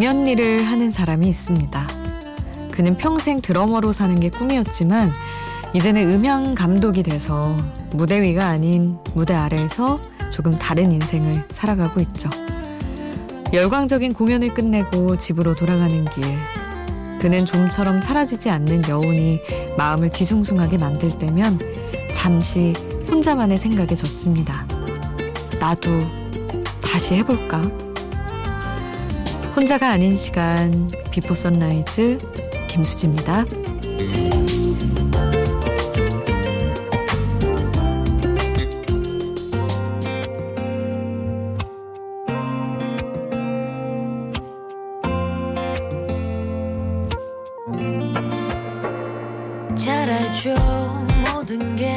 공연 일을 하는 사람이 있습니다. 그는 평생 드러머로 사는 게 꿈이었지만 이제는 음향 감독이 돼서 무대 위가 아닌 무대 아래에서 조금 다른 인생을 살아가고 있죠. 열광적인 공연을 끝내고 집으로 돌아가는 길. 그는 좀처럼 사라지지 않는 여운이 마음을 뒤숭숭하게 만들 때면 잠시 혼자만의 생각에 졌습니다. 나도 다시 해볼까? 혼자가 아닌 시간 비포 선라이즈 김수지입니다. 잘 알죠 모든 게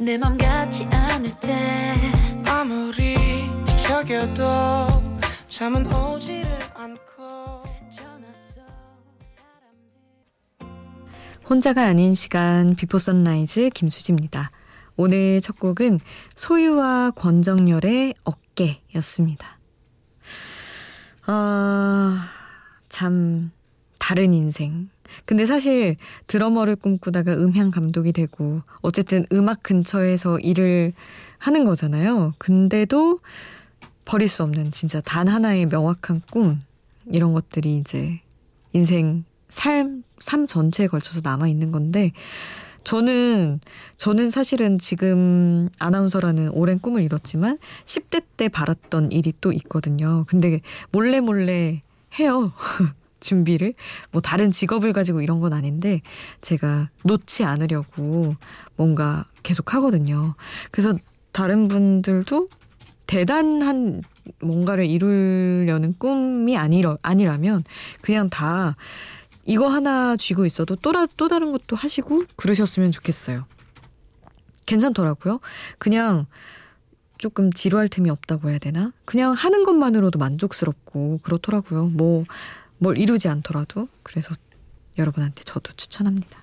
내 맘 같지 않을 때 아무리 뒤척여도 잠은 오지를 않고 혼자가 아닌 시간 비포 선라이즈 김수지입니다. 오늘 첫 곡은 소유와 권정열의 어깨였습니다. 아, 참 다른 인생. 근데 사실 드러머를 꿈꾸다가 음향 감독이 되고 어쨌든 음악 근처에서 일을 하는 거잖아요. 근데도 버릴 수 없는 진짜 단 하나의 명확한 꿈 이런 것들이 이제 인생 삶, 삶 전체에 걸쳐서 남아 있는 건데 저는 저는 사실은 지금 아나운서라는 오랜 꿈을 이뤘지만 10대 때 바랐던 일이 또 있거든요. 근데 몰래 몰래 해요. 준비를 뭐 다른 직업을 가지고 이런 건 아닌데 제가 놓지 않으려고 뭔가 계속 하거든요. 그래서 다른 분들도 대단한 뭔가를 이루려는 꿈이 아니라, 아니라면 그냥 다 이거 하나 쥐고 있어도 또, 라- 또 다른 것도 하시고 그러셨으면 좋겠어요. 괜찮더라고요. 그냥 조금 지루할 틈이 없다고 해야 되나? 그냥 하는 것만으로도 만족스럽고 그렇더라고요. 뭐, 뭘 이루지 않더라도. 그래서 여러분한테 저도 추천합니다.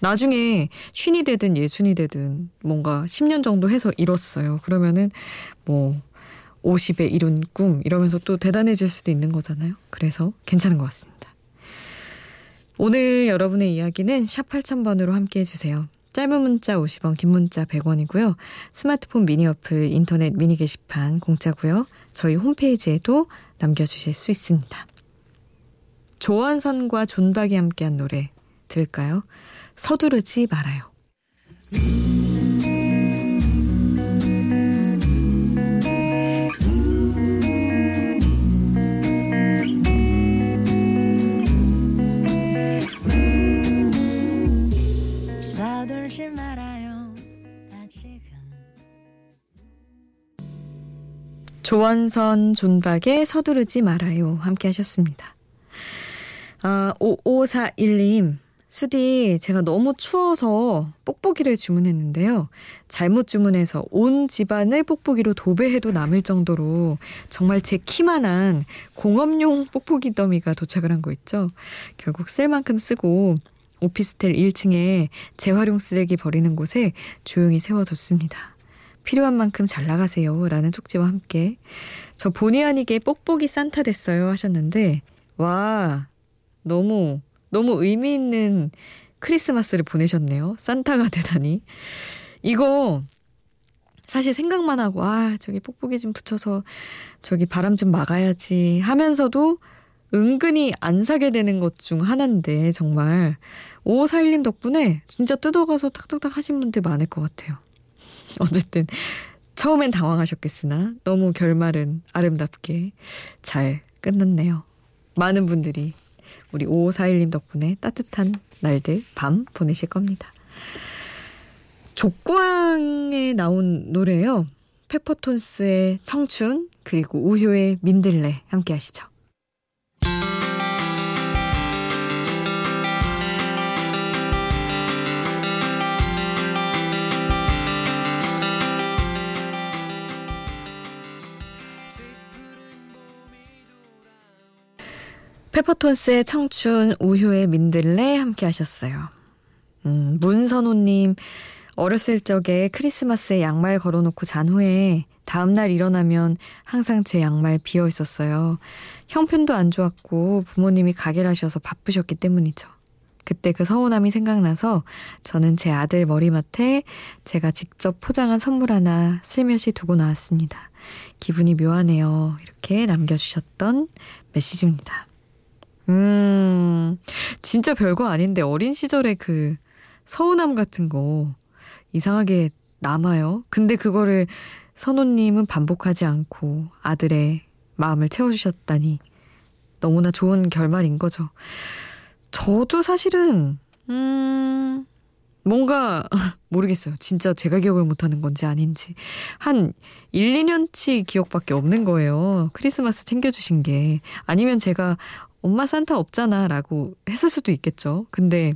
나중에 쉰이 되든 예순이 되든 뭔가 10년 정도 해서 이뤘어요. 그러면은 뭐 50에 이룬 꿈 이러면서 또 대단해질 수도 있는 거잖아요. 그래서 괜찮은 것 같습니다. 오늘 여러분의 이야기는 샵 8000번으로 함께 해주세요. 짧은 문자 50원, 긴 문자 100원이고요. 스마트폰 미니 어플, 인터넷 미니 게시판 공짜고요. 저희 홈페이지에도 남겨주실 수 있습니다. 조원선과 존박이 함께한 노래 들을까요? 서두르지 말아요. 조원선, 존박의 서두르지 말아요. 함께 하셨습니다. 아, 5541님. 수디, 제가 너무 추워서 뽁뽁이를 주문했는데요. 잘못 주문해서 온 집안을 뽁뽁이로 도배해도 남을 정도로 정말 제 키만한 공업용 뽁뽁이 더미가 도착을 한 거 있죠. 결국 쓸 만큼 쓰고 오피스텔 1층에 재활용 쓰레기 버리는 곳에 조용히 세워뒀습니다. 필요한 만큼 잘 나가세요. 라는 쪽지와 함께 저 본의 아니게 뽁뽁이 산타 됐어요 하셨는데 와 너무 너무 의미 있는 크리스마스를 보내셨네요. 산타가 되다니. 이거 사실 생각만 하고 아 저기 뽁뽁이 좀 붙여서 저기 바람 좀 막아야지 하면서도 은근히 안 사게 되는 것 중 하나인데 정말 5541님 덕분에 진짜 뜯어가서 탁탁탁 하신 분들 많을 것 같아요. 어쨌든 처음엔 당황하셨겠으나 너무 결말은 아름답게 잘 끝났네요. 많은 분들이 우리 5541님 덕분에 따뜻한 날들 밤 보내실 겁니다. 족구왕에 나온 노래예요. 페퍼톤스의 청춘 그리고 우효의 민들레 함께 하시죠. 페퍼톤스의 청춘, 우효의 민들레 함께 하셨어요. 음, 문선호님, 어렸을 적에 크리스마스에 양말 걸어놓고 잔 후에 다음날 일어나면 항상 제 양말 비어 있었어요. 형편도 안 좋았고 부모님이 가게를 하셔서 바쁘셨기 때문이죠. 그때 그 서운함이 생각나서 저는 제 아들 머리맡에 제가 직접 포장한 선물 하나 슬며시 두고 나왔습니다. 기분이 묘하네요. 이렇게 남겨주셨던 메시지입니다. 음, 진짜 별거 아닌데 어린 시절에 그 서운함 같은 거 이상하게 남아요. 근데 그거를 선호님은 반복하지 않고 아들의 마음을 채워주셨다니 너무나 좋은 결말인 거죠. 저도 사실은 음 뭔가 모르겠어요. 진짜 제가 기억을 못하는 건지 아닌지 한 1, 2년치 기억밖에 없는 거예요. 크리스마스 챙겨주신 게 아니면 제가 엄마 산타 없잖아 라고 했을 수도 있겠죠. 근데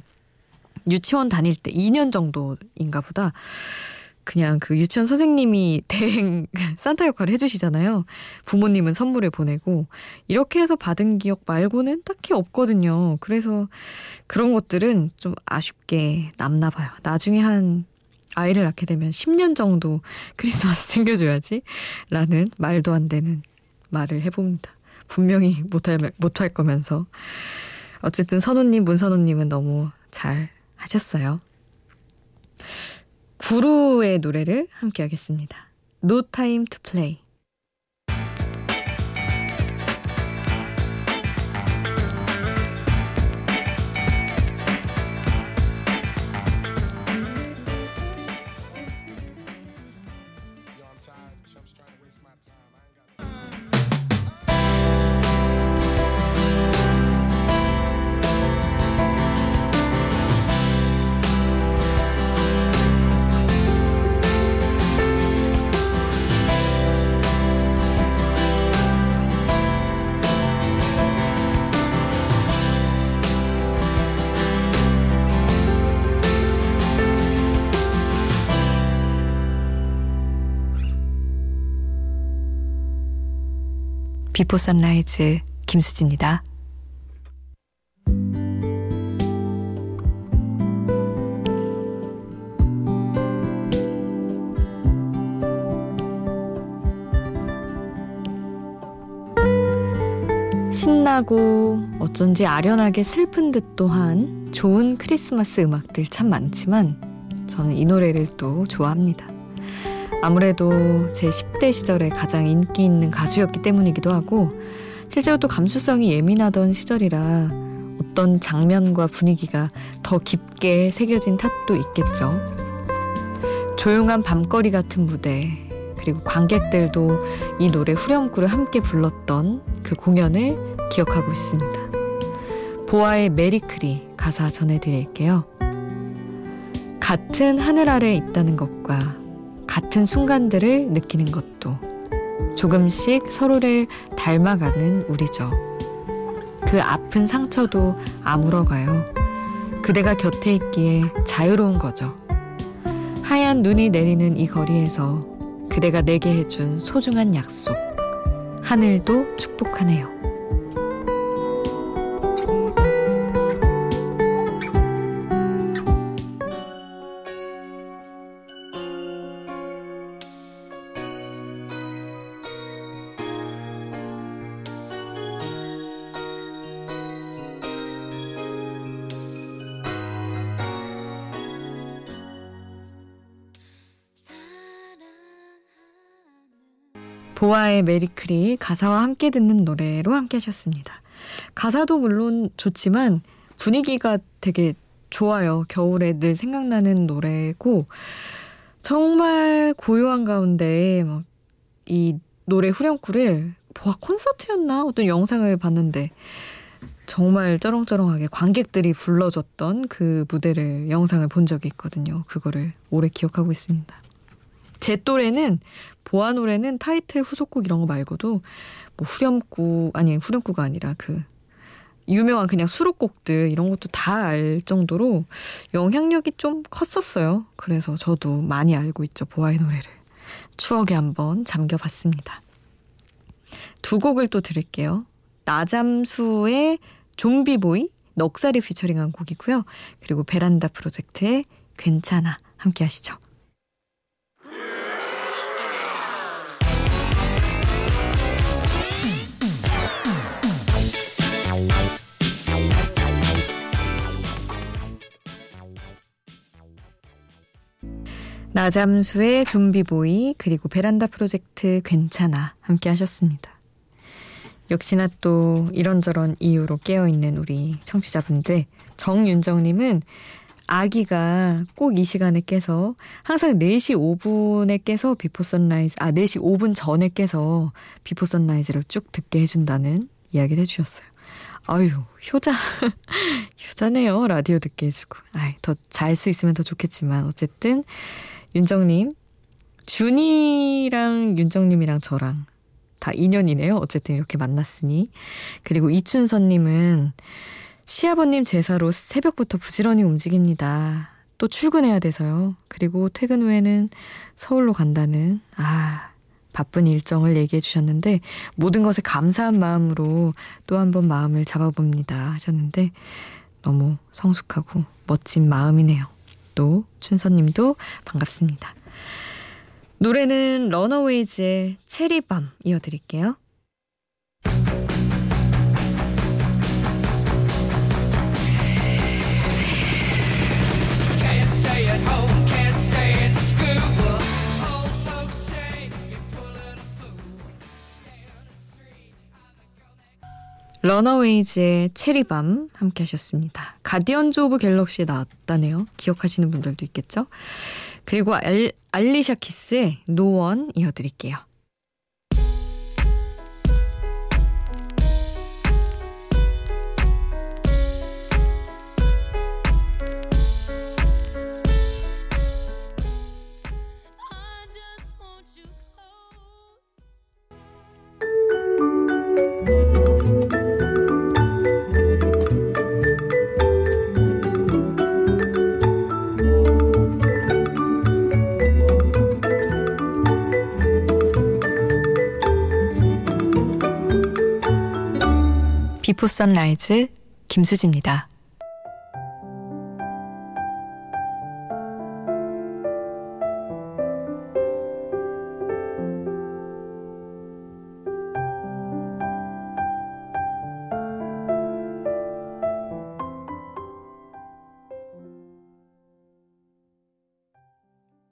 유치원 다닐 때 2년 정도인가 보다 그냥 그 유치원 선생님이 대행 산타 역할을 해주시잖아요. 부모님은 선물을 보내고 이렇게 해서 받은 기억 말고는 딱히 없거든요. 그래서 그런 것들은 좀 아쉽게 남나 봐요. 나중에 한 아이를 낳게 되면 10년 정도 크리스마스 챙겨줘야지 라는 말도 안 되는 말을 해봅니다. 분명히 못할, 못할 거면서. 어쨌든 선우님, 문선우님은 너무 잘 하셨어요. 구루의 노래를 함께 하겠습니다. No Time to Play. 비포 선라이즈 김수지입니다. 신나고 어쩐지 아련하게 슬픈 듯 또한 좋은 크리스마스 음악들 참 많지만 저는 이 노래를 또 좋아합니다. 아무래도 제 10대 시절에 가장 인기 있는 가수였기 때문이기도 하고 실제로 또 감수성이 예민하던 시절이라 어떤 장면과 분위기가 더 깊게 새겨진 탓도 있겠죠. 조용한 밤거리 같은 무대 그리고 관객들도 이 노래 후렴구를 함께 불렀던 그 공연을 기억하고 있습니다. 보아의 메리크리 가사 전해드릴게요. 같은 하늘 아래 있다는 것과 같은 순간들을 느끼는 것도 조금씩 서로를 닮아가는 우리죠. 그 아픈 상처도 아물어가요. 그대가 곁에 있기에 자유로운 거죠. 하얀 눈이 내리는 이 거리에서 그대가 내게 해준 소중한 약속. 하늘도 축복하네요. 보아의 메리크리 가사와 함께 듣는 노래로 함께 하셨습니다. 가사도 물론 좋지만 분위기가 되게 좋아요. 겨울에 늘 생각나는 노래고 정말 고요한 가운데 막 이 노래 후렴구를 보아 콘서트였나 어떤 영상을 봤는데 정말 쩌렁쩌렁하게 관객들이 불러줬던 그 무대를 영상을 본 적이 있거든요. 그거를 오래 기억하고 있습니다. 제 또래는 보아 노래는 타이틀 후속곡 이런 거 말고도 뭐 후렴구 아니 후렴구가 아니라 그 유명한 그냥 수록곡들 이런 것도 다 알 정도로 영향력이 좀 컸었어요. 그래서 저도 많이 알고 있죠. 보아의 노래를. 추억에 한번 잠겨봤습니다. 두 곡을 또 들을게요. 나잠수의 좀비보이 넉살이 피처링한 곡이고요. 그리고 베란다 프로젝트의 괜찮아 함께 하시죠. 나잠수의 좀비보이 그리고 베란다 프로젝트 괜찮아 함께 하셨습니다. 역시나 또 이런저런 이유로 깨어있는 우리 청취자분들 정윤정님은 아기가 꼭 이 시간에 깨서 항상 4시 5분에 깨서 비포 선라이즈 아 4시 5분 전에 깨서 비포 선라이즈를 쭉 듣게 해준다는 이야기를 해주셨어요. 아유 효자 효자네요 라디오 듣게 해주고 아이 더 잘 수 있으면 더 좋겠지만 어쨌든 윤정님 준이랑 윤정님이랑 저랑 다 인연이네요. 어쨌든 이렇게 만났으니. 그리고 이춘선님은 시아버님 제사로 새벽부터 부지런히 움직입니다. 또 출근해야 돼서요. 그리고 퇴근 후에는 서울로 간다는, 아, 바쁜 일정을 얘기해 주셨는데, 모든 것에 감사한 마음으로 또 한 번 마음을 잡아봅니다. 하셨는데, 너무 성숙하고 멋진 마음이네요. 또, 춘선님도 반갑습니다. 노래는 Runaways의 Cherry Bomb 이어드릴게요. Runaways의 Cherry Bomb 함께 하셨습니다. Guardians of Galaxy에 나왔다네요. 기억하시는 분들도 있겠죠? 그리고 알, 알리샤 키스의 No One 이어드릴게요. 비포 선라이즈 김수지입니다.